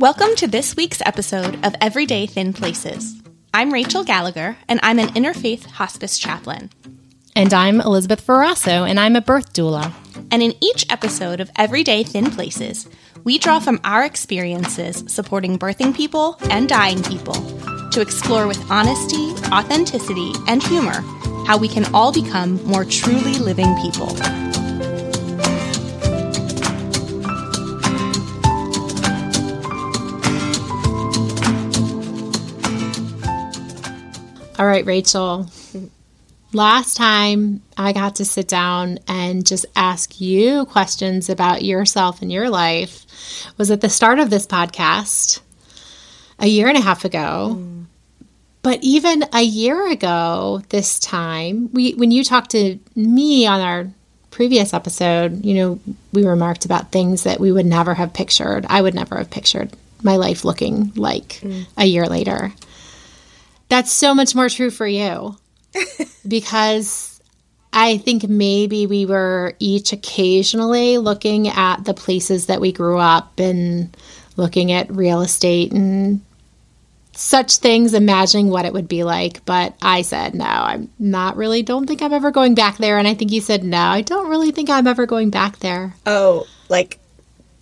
Welcome to this week's episode of Everyday Thin Places. I'm Rachel Gallagher, and I'm an interfaith hospice chaplain. And I'm Elizabeth Ferrasso, and I'm a birth doula. And in each episode of Everyday Thin Places, we draw from our experiences supporting birthing people and dying people to explore with honesty, authenticity, and humor how we can all become more truly living people. All right, Rachel. Last time I got to sit down and just ask you questions about yourself and your life was at the start of this podcast a year and a half ago. Mm. But even a year ago this time, we when you talked to me on our previous episode, you know, we remarked about things that we would never have pictured. I would never have pictured my life looking like mm. a year later. That's so much more true for you because I think maybe we were each occasionally looking at the places that we grew up and looking at real estate and such things, imagining what it would be like. But I said, no, I'm not really, don't think I'm ever going back there. And I think you said, no, I don't really think I'm ever going back there. Oh, like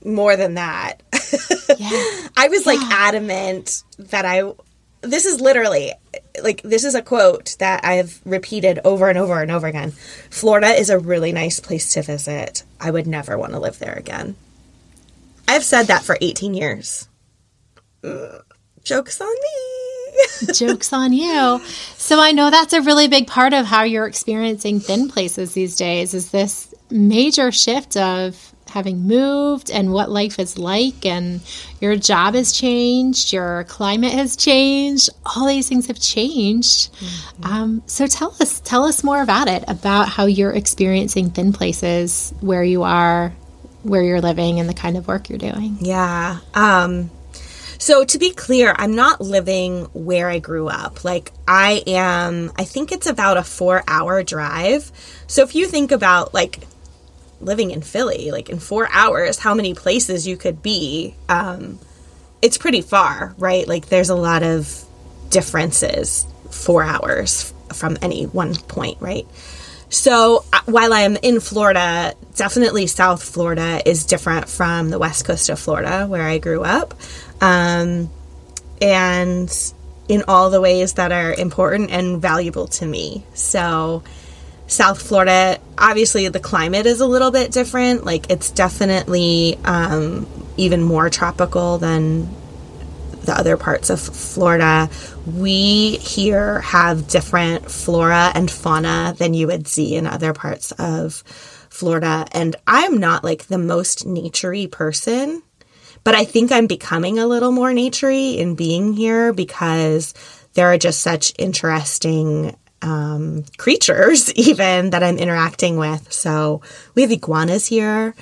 more than that. yeah. I was yeah. like adamant that I this is literally like this is a quote that I've repeated over and over and over again. Florida is a really nice place to visit. I would never want to live there again. I've said that for 18 years. Jokes on me. jokes on you. So I know that's a really big part of how you're experiencing thin places these days is this major shift of having moved and what life is like and your job has changed your climate has changed all these things have changed mm-hmm. um, so tell us tell us more about it about how you're experiencing thin places where you are where you're living and the kind of work you're doing yeah um, so to be clear, I'm not living where I grew up. Like I am, I think it's about a four hour drive. So if you think about like living in Philly, like in four hours, how many places you could be, um, it's pretty far, right? Like there's a lot of differences four hours from any one point, right? So uh, while I am in Florida, definitely South Florida is different from the west coast of Florida where I grew up. Um, and in all the ways that are important and valuable to me. So, South Florida, obviously the climate is a little bit different. Like it's definitely um, even more tropical than the other parts of Florida. We here have different flora and fauna than you would see in other parts of Florida. And I'm not like the most naturey person, but I think I'm becoming a little more naturey in being here because there are just such interesting um, creatures, even that I'm interacting with. So we have iguanas here.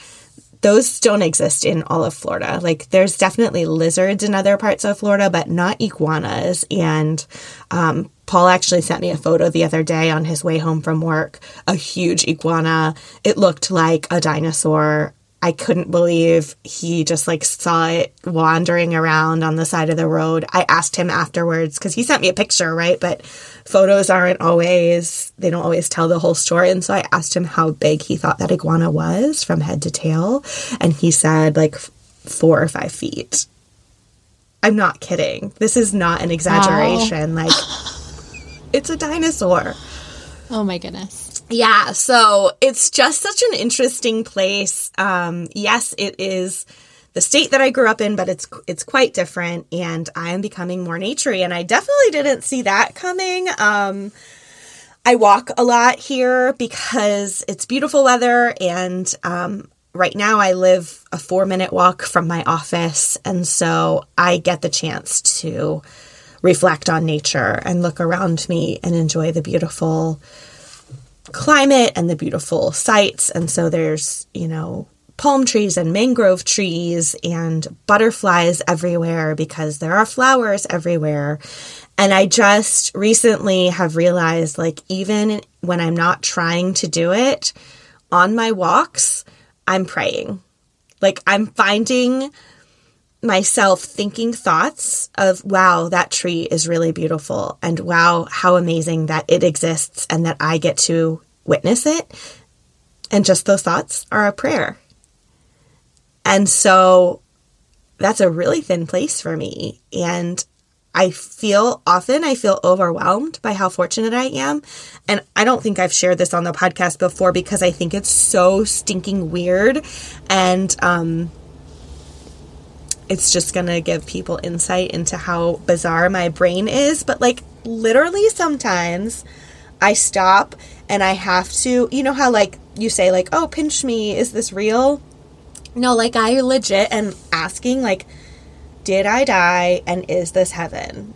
Those don't exist in all of Florida. Like, there's definitely lizards in other parts of Florida, but not iguanas. And um, Paul actually sent me a photo the other day on his way home from work, a huge iguana. It looked like a dinosaur. I couldn't believe he just like saw it wandering around on the side of the road. I asked him afterwards because he sent me a picture, right? But photos aren't always, they don't always tell the whole story. And so I asked him how big he thought that iguana was from head to tail. And he said like four or five feet. I'm not kidding. This is not an exaggeration. Wow. Like, it's a dinosaur. Oh my goodness. Yeah. So it's just such an interesting place. Um, yes, it is the state that I grew up in, but it's it's quite different, and I am becoming more naturey, and I definitely didn't see that coming. Um, I walk a lot here because it's beautiful weather, and um, right now I live a four minute walk from my office, and so I get the chance to reflect on nature and look around me and enjoy the beautiful climate and the beautiful sights. And so there's, you know, palm trees and mangrove trees and butterflies everywhere because there are flowers everywhere. And I just recently have realized like, even when I'm not trying to do it on my walks, I'm praying. Like, I'm finding myself thinking thoughts of, wow, that tree is really beautiful, and wow, how amazing that it exists and that I get to witness it. And just those thoughts are a prayer. And so that's a really thin place for me. And I feel often I feel overwhelmed by how fortunate I am. And I don't think I've shared this on the podcast before because I think it's so stinking weird. And um, it's just going to give people insight into how bizarre my brain is. But like literally sometimes I stop and I have to, you know how like you say like, "Oh, pinch me, is this real?" No, like I legit am asking like did I die and is this heaven?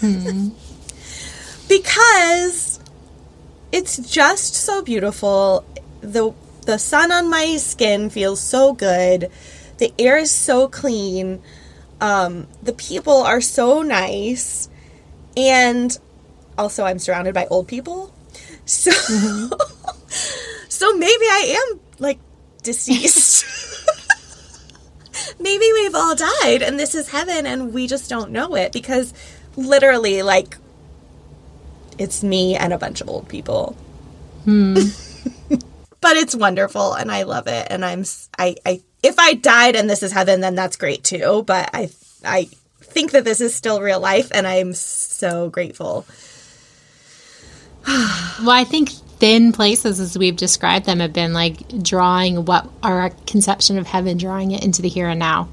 Hmm. because it's just so beautiful. The the sun on my skin feels so good. The air is so clean. Um, the people are so nice. And also I'm surrounded by old people. So so maybe I am like deceased. maybe we've all died and this is heaven and we just don't know it because literally, like, it's me and a bunch of old people. Hmm. but it's wonderful and I love it. And I'm, I, I, if I died and this is heaven, then that's great too. But I, I think that this is still real life and I'm so grateful. well, I think thin places as we've described them have been like drawing what our conception of heaven drawing it into the here and now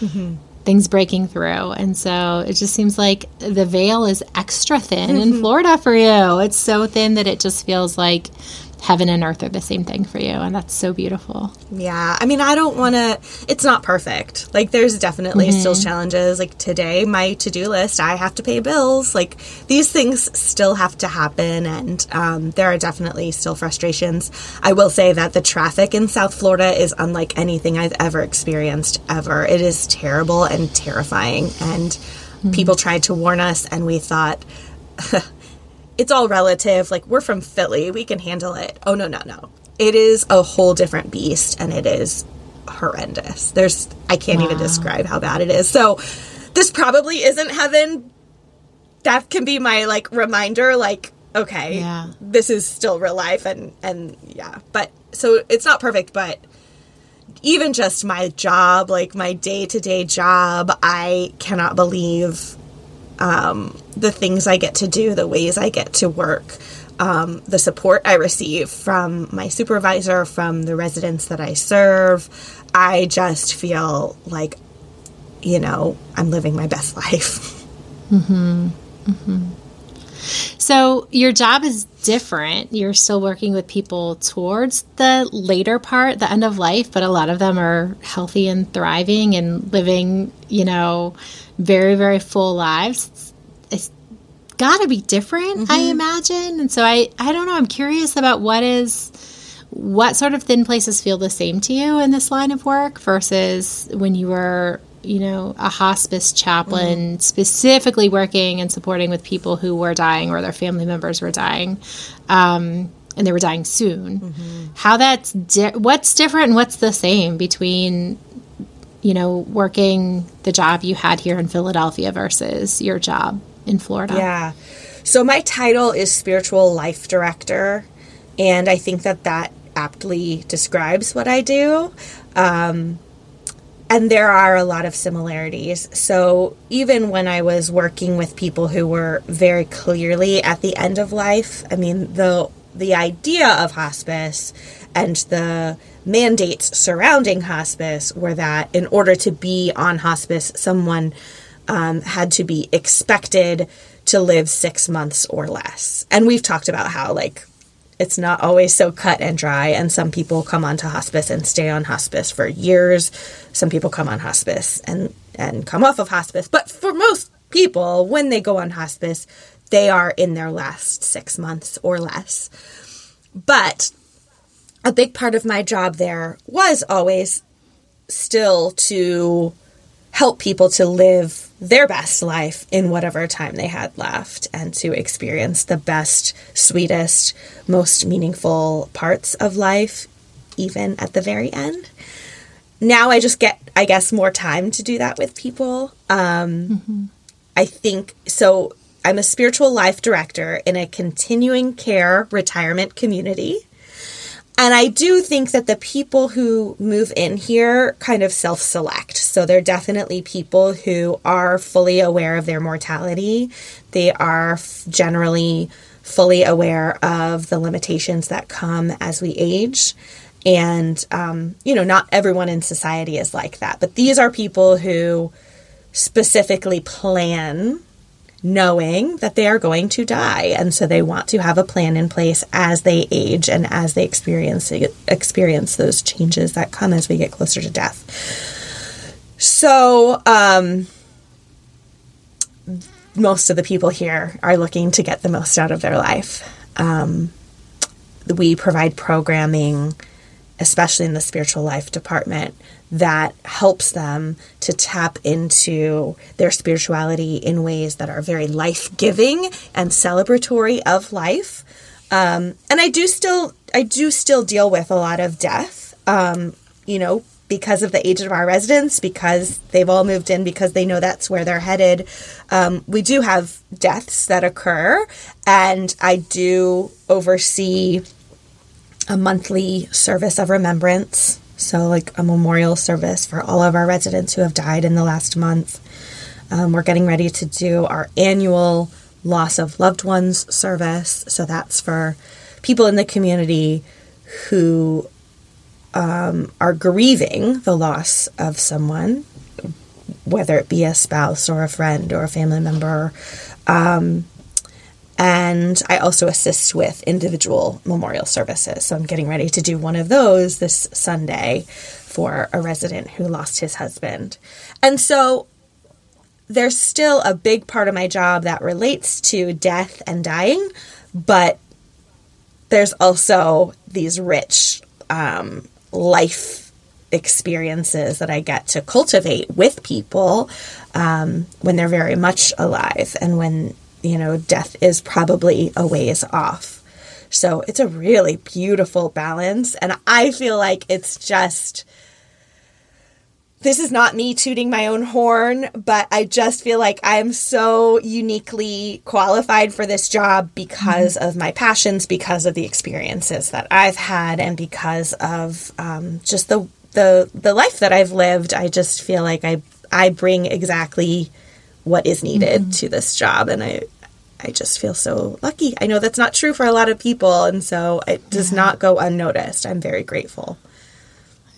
mm-hmm. things breaking through and so it just seems like the veil is extra thin mm-hmm. in florida for you it's so thin that it just feels like heaven and earth are the same thing for you and that's so beautiful. Yeah i mean i don't want to it's not perfect. Like there's definitely mm-hmm. still challenges. Like today my to-do list i have to pay bills. Like these things still have to happen and um, there are definitely still frustrations. I will say that the traffic in south florida is unlike anything i've ever experienced ever. It is terrible and terrifying and mm-hmm. people tried to warn us and we thought it's all relative. Like we're from Philly, we can handle it. Oh no, no, no. It is a whole different beast and it is horrendous. There's I can't wow. even describe how bad it is. So this probably isn't heaven. That can be my like reminder like okay, yeah. this is still real life and and yeah. But so it's not perfect, but even just my job, like my day-to-day job, I cannot believe um, the things I get to do, the ways I get to work, um, the support I receive from my supervisor, from the residents that I serve. I just feel like, you know, I'm living my best life. Mm-hmm. Mm-hmm. So your job is different. You're still working with people towards the later part, the end of life, but a lot of them are healthy and thriving and living, you know, very, very full lives. It's, it's got to be different, mm-hmm. I imagine. And so I, I don't know. I'm curious about what is, what sort of thin places feel the same to you in this line of work versus when you were, you know, a hospice chaplain, mm-hmm. specifically working and supporting with people who were dying or their family members were dying. Um, and they were dying soon. Mm-hmm. How that's di- what's different and what's the same between you know, working the job you had here in Philadelphia versus your job in Florida? Yeah. So my title is spiritual life director, and I think that that aptly describes what I do. Um, and there are a lot of similarities. So even when I was working with people who were very clearly at the end of life, I mean the the idea of hospice and the mandates surrounding hospice were that in order to be on hospice, someone um, had to be expected to live six months or less. And we've talked about how, like, it's not always so cut and dry, and some people come onto hospice and stay on hospice for years. Some people come on hospice and, and come off of hospice. But for most people, when they go on hospice, they are in their last six months or less. But a big part of my job there was always still to help people to live their best life in whatever time they had left and to experience the best, sweetest, most meaningful parts of life, even at the very end. now I just get, I guess, more time to do that with people. Um, mm-hmm. I think so. I'm a spiritual life director in a continuing care retirement community. And I do think that the people who move in here kind of self select. So they're definitely people who are fully aware of their mortality. They are generally fully aware of the limitations that come as we age. And, um, you know, not everyone in society is like that. But these are people who specifically plan knowing that they are going to die. And so they want to have a plan in place as they age and as they experience experience those changes that come as we get closer to death. So um, most of the people here are looking to get the most out of their life. Um, we provide programming especially in the spiritual life department that helps them to tap into their spirituality in ways that are very life giving and celebratory of life. Um, and I do still, I do still deal with a lot of death. Um, you know, because of the age of our residents, because they've all moved in, because they know that's where they're headed. Um, we do have deaths that occur, and I do oversee a monthly service of remembrance so, like a memorial service for all of our residents who have died in the last month. Um, we're getting ready to do our annual loss of loved ones service. So, that's for people in the community who um, are grieving the loss of someone, whether it be a spouse or a friend or a family member. Um, and I also assist with individual memorial services. So I'm getting ready to do one of those this Sunday for a resident who lost his husband. And so there's still a big part of my job that relates to death and dying, but there's also these rich um, life experiences that I get to cultivate with people um, when they're very much alive and when you know, death is probably a ways off. So it's a really beautiful balance. And I feel like it's just, this is not me tooting my own horn, but I just feel like I'm so uniquely qualified for this job because mm-hmm. of my passions, because of the experiences that I've had, and because of um, just the the the life that I've lived. I just feel like I I bring exactly what is needed mm-hmm. to this job, and I I just feel so lucky. I know that's not true for a lot of people, and so it does yeah. not go unnoticed. I'm very grateful.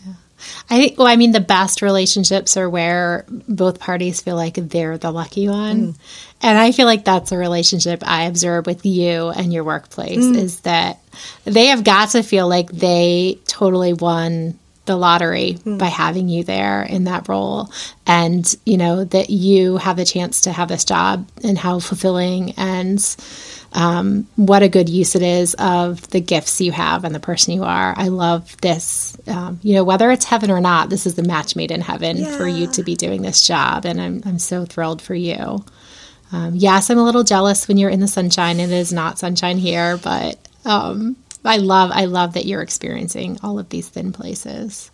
Yeah. I well, I mean, the best relationships are where both parties feel like they're the lucky one, mm. and I feel like that's a relationship I observe with you and your workplace mm. is that they have got to feel like they totally won the lottery mm. by having you there in that role. And you know that you have a chance to have this job and how fulfilling and um, what a good use it is of the gifts you have and the person you are. I love this um, you know whether it's heaven or not this is the match made in heaven yeah. for you to be doing this job. And i'm, I'm so thrilled for you. Um, yes i'm a little jealous when you're in the sunshine. It is not sunshine here but um, I love I love that you're experiencing all of these thin places.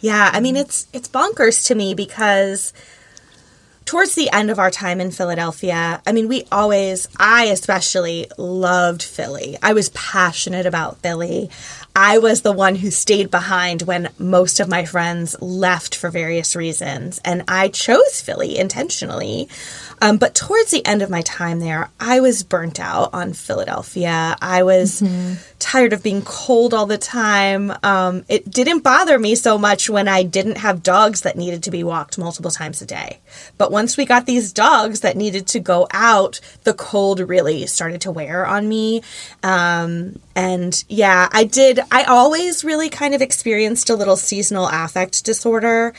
Yeah, I mean it's it's bonkers to me because towards the end of our time in Philadelphia, I mean we always I especially loved Philly. I was passionate about Philly. I was the one who stayed behind when most of my friends left for various reasons and I chose Philly intentionally. Um, but towards the end of my time there, I was burnt out on Philadelphia. I was mm-hmm. tired of being cold all the time. Um, it didn't bother me so much when I didn't have dogs that needed to be walked multiple times a day. But once we got these dogs that needed to go out, the cold really started to wear on me. Um, and yeah, I did. I always really kind of experienced a little seasonal affect disorder.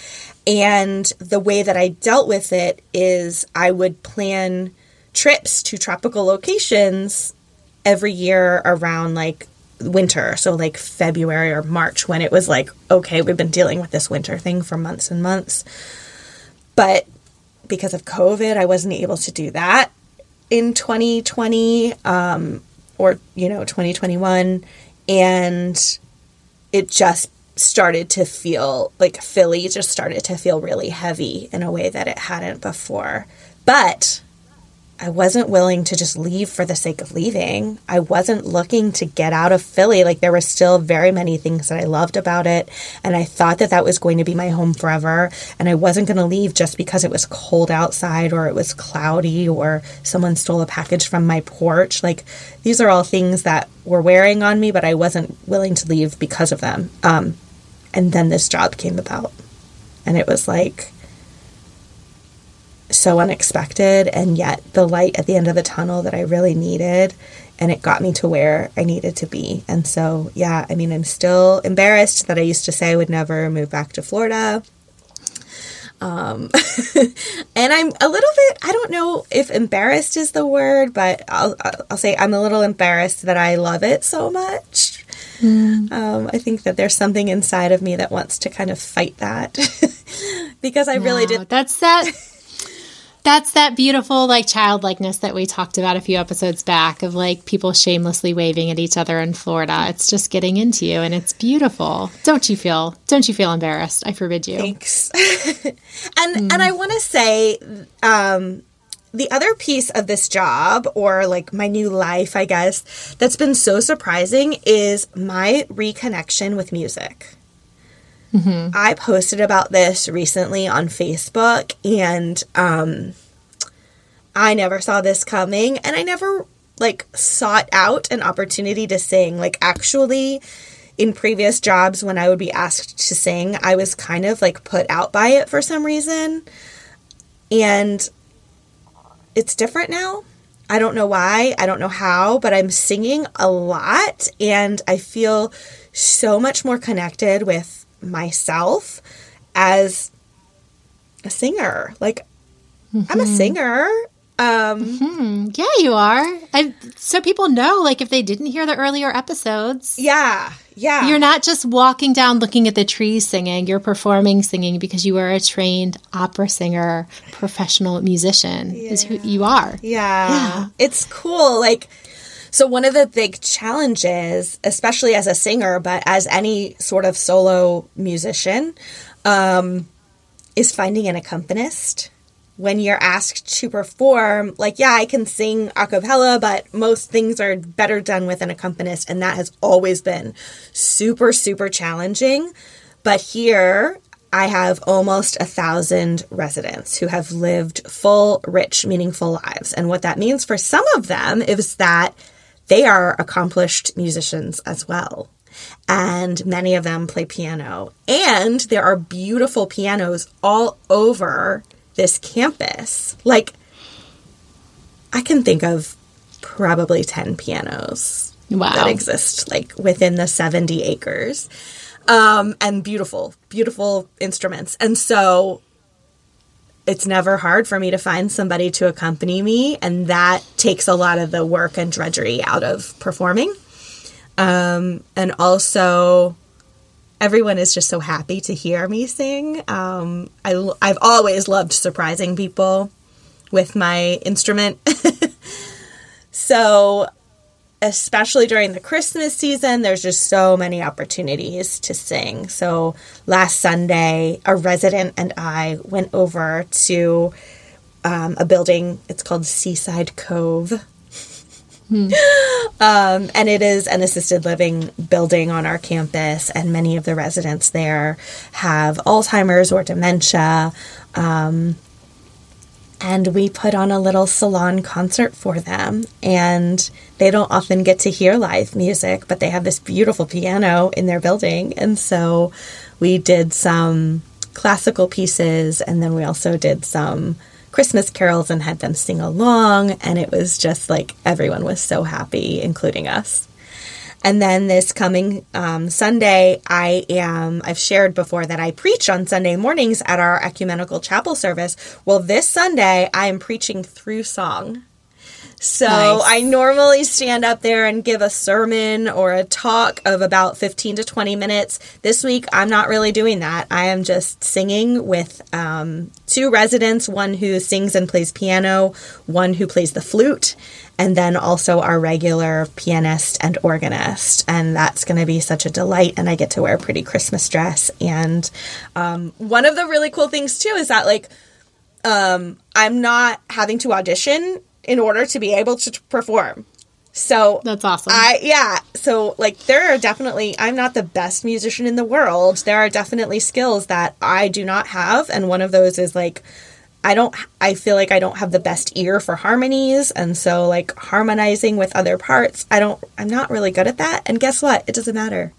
And the way that I dealt with it is I would plan trips to tropical locations every year around like winter. So, like February or March, when it was like, okay, we've been dealing with this winter thing for months and months. But because of COVID, I wasn't able to do that in 2020 um, or, you know, 2021. And it just started to feel like Philly just started to feel really heavy in a way that it hadn't before. But I wasn't willing to just leave for the sake of leaving. I wasn't looking to get out of Philly. Like there were still very many things that I loved about it. And I thought that that was going to be my home forever. And I wasn't going to leave just because it was cold outside or it was cloudy or someone stole a package from my porch. Like these are all things that were wearing on me, but I wasn't willing to leave because of them. Um, and then this job came about. And it was like, so unexpected and yet the light at the end of the tunnel that I really needed and it got me to where I needed to be. And so, yeah, I mean, I'm still embarrassed that I used to say I would never move back to Florida. Um, and I'm a little bit, I don't know if embarrassed is the word, but I'll, I'll say I'm a little embarrassed that I love it so much. Mm. Um, I think that there's something inside of me that wants to kind of fight that because I really did. That's that that's that beautiful like childlikeness that we talked about a few episodes back of like people shamelessly waving at each other in Florida. It's just getting into you and it's beautiful. Don't you feel don't you feel embarrassed? I forbid you. Thanks. and mm. and I want to say um the other piece of this job or like my new life, I guess, that's been so surprising is my reconnection with music. Mm-hmm. I posted about this recently on Facebook and um, I never saw this coming and I never like sought out an opportunity to sing. Like actually in previous jobs when I would be asked to sing, I was kind of like put out by it for some reason. And it's different now. I don't know why, I don't know how, but I'm singing a lot and I feel so much more connected with myself as a singer. Like, mm-hmm. I'm a mm-hmm. singer. Um, mm-hmm. Yeah, you are. I, so people know, like, if they didn't hear the earlier episodes. Yeah, yeah. You're not just walking down looking at the trees singing, you're performing singing because you are a trained opera singer, professional musician, yeah. is who you are. Yeah. Yeah. It's cool. Like, so, one of the big challenges, especially as a singer, but as any sort of solo musician, um, is finding an accompanist. When you're asked to perform, like, yeah, I can sing a cappella, but most things are better done with an accompanist. And that has always been super, super challenging. But here, I have almost a thousand residents who have lived full, rich, meaningful lives. And what that means for some of them is that they are accomplished musicians as well. And many of them play piano. And there are beautiful pianos all over this campus. Like, I can think of probably 10 pianos wow. that exist, like within the 70 acres. Um, and beautiful, beautiful instruments. And so it's never hard for me to find somebody to accompany me, and that takes a lot of the work and drudgery out of performing. Um, and also, everyone is just so happy to hear me sing. Um, I, I've always loved surprising people with my instrument. so especially during the Christmas season, there's just so many opportunities to sing. So last Sunday, a resident and I went over to um, a building. It's called Seaside Cove. Hmm. Um, and it is an assisted living building on our campus, and many of the residents there have Alzheimer's or dementia. Um, and we put on a little salon concert for them. And they don't often get to hear live music, but they have this beautiful piano in their building. And so we did some classical pieces, and then we also did some Christmas carols and had them sing along. And it was just like everyone was so happy, including us. And then this coming um, Sunday, I am, I've shared before that I preach on Sunday mornings at our ecumenical chapel service. Well, this Sunday, I am preaching through song. So Nice. I normally stand up there and give a sermon or a talk of about 15 to 20 minutes. This week, I'm not really doing that. I am just singing with um, two residents one who sings and plays piano, one who plays the flute, and then also our regular pianist and organist. And that's going to be such a delight. And I get to wear a pretty Christmas dress. And um, one of the really cool things, too, is that, like, um, I'm not having to audition in order to be able to t- perform. So That's awesome. I yeah. So like there are definitely I'm not the best musician in the world. There are definitely skills that I do not have and one of those is like I don't I feel like I don't have the best ear for harmonies and so like harmonizing with other parts, I don't I'm not really good at that. And guess what? It doesn't matter.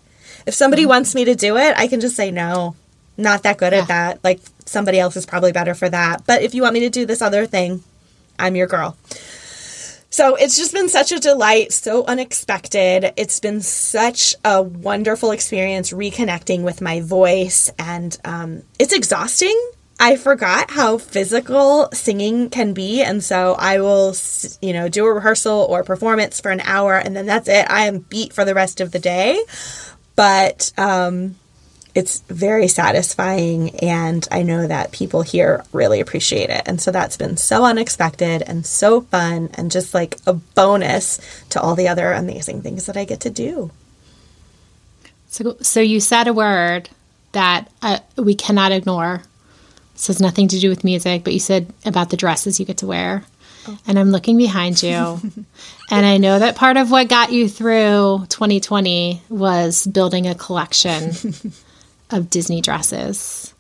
If somebody mm-hmm. wants me to do it, I can just say no. Not that good at that. Like somebody else is probably better for that. But if you want me to do this other thing, I'm your girl. So it's just been such a delight, so unexpected. It's been such a wonderful experience reconnecting with my voice, and um, it's exhausting. I forgot how physical singing can be, and so I will, you know, do a rehearsal or performance for an hour, and then that's it. I am beat for the rest of the day. But um, it's very satisfying and i know that people here really appreciate it and so that's been so unexpected and so fun and just like a bonus to all the other amazing things that i get to do So, so you said a word that uh, we cannot ignore. This has nothing to do with music, but you said about the dresses you get to wear. And I'm looking behind you. and I know that part of what got you through 2020 was building a collection of Disney dresses.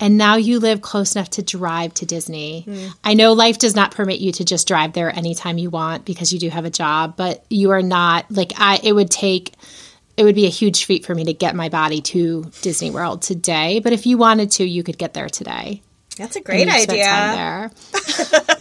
And now you live close enough to drive to Disney. Mm. I know life does not permit you to just drive there anytime you want because you do have a job, but you are not like I it would take it would be a huge feat for me to get my body to Disney World today, but if you wanted to, you could get there today. that's a great idea there.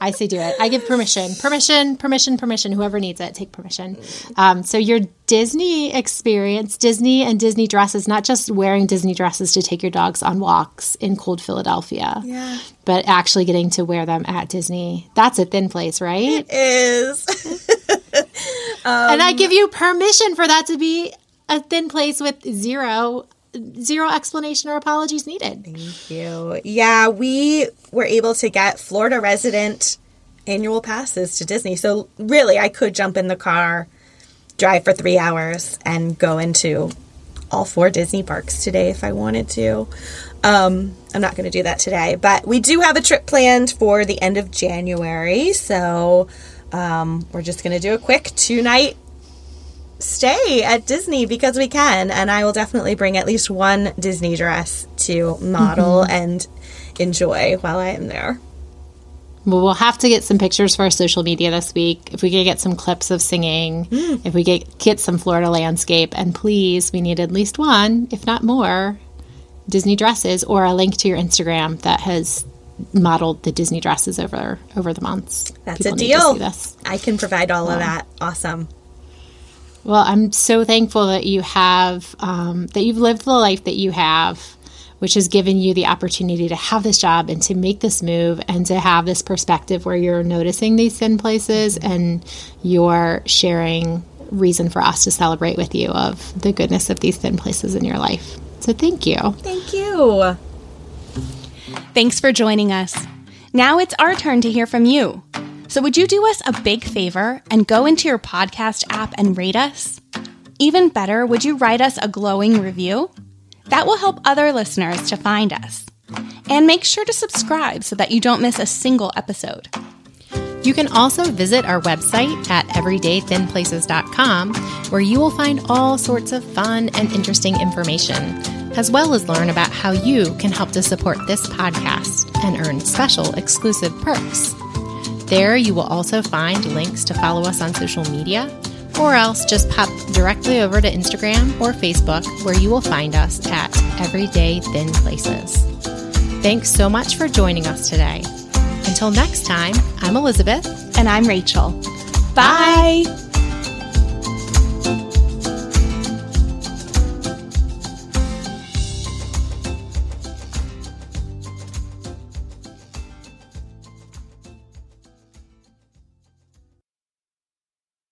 I say do it. I give permission. Permission, permission, permission. Whoever needs it, take permission. Um, so your Disney experience, Disney and Disney dresses, not just wearing Disney dresses to take your dogs on walks in cold Philadelphia, yeah but actually getting to wear them at Disney. That's a thin place, right? is and I give you permission for that to be a thin place with zero zero explanation or apologies needed. Thank you. Yeah, we were able to get Florida resident annual passes to Disney. So really, I could jump in the car, drive for three hours, and go into all four Disney parks today if I wanted to. Um, I'm not going to do that today, but we do have a trip planned for the end of January. So um, we're just going to do a quick two night stay at Disney because we can. And I will definitely bring at least one Disney dress to model mm-hmm. and enjoy while I am there. Well, we'll have to get some pictures for our social media this week. If we could get some clips of singing, mm. if we get get some Florida landscape, and please, we need at least one, if not more, Disney dresses or a link to your Instagram that has modeled the Disney dresses over over the months. That's People a deal. I can provide all of that. Awesome. Well, I'm so thankful that you have um, that you've lived the life that you have, which has given you the opportunity to have this job and to make this move and to have this perspective where you're noticing these thin places and you're sharing reason for us to celebrate with you of the goodness of these thin places in your life. So thank you. Thank you. Thanks for joining us. Now it's our turn to hear from you. So, would you do us a big favor and go into your podcast app and rate us? Even better, would you write us a glowing review? That will help other listeners to find us. And make sure to subscribe so that you don't miss a single episode. You can also visit our website at everydaythinplaces.com, where you will find all sorts of fun and interesting information, as well as learn about how you can help to support this podcast and earn special exclusive perks. There, you will also find links to follow us on social media, or else just pop directly over to Instagram or Facebook, where you will find us at Everyday Thin Places. Thanks so much for joining us today. Until next time, I'm Elizabeth. And I'm Rachel. Bye.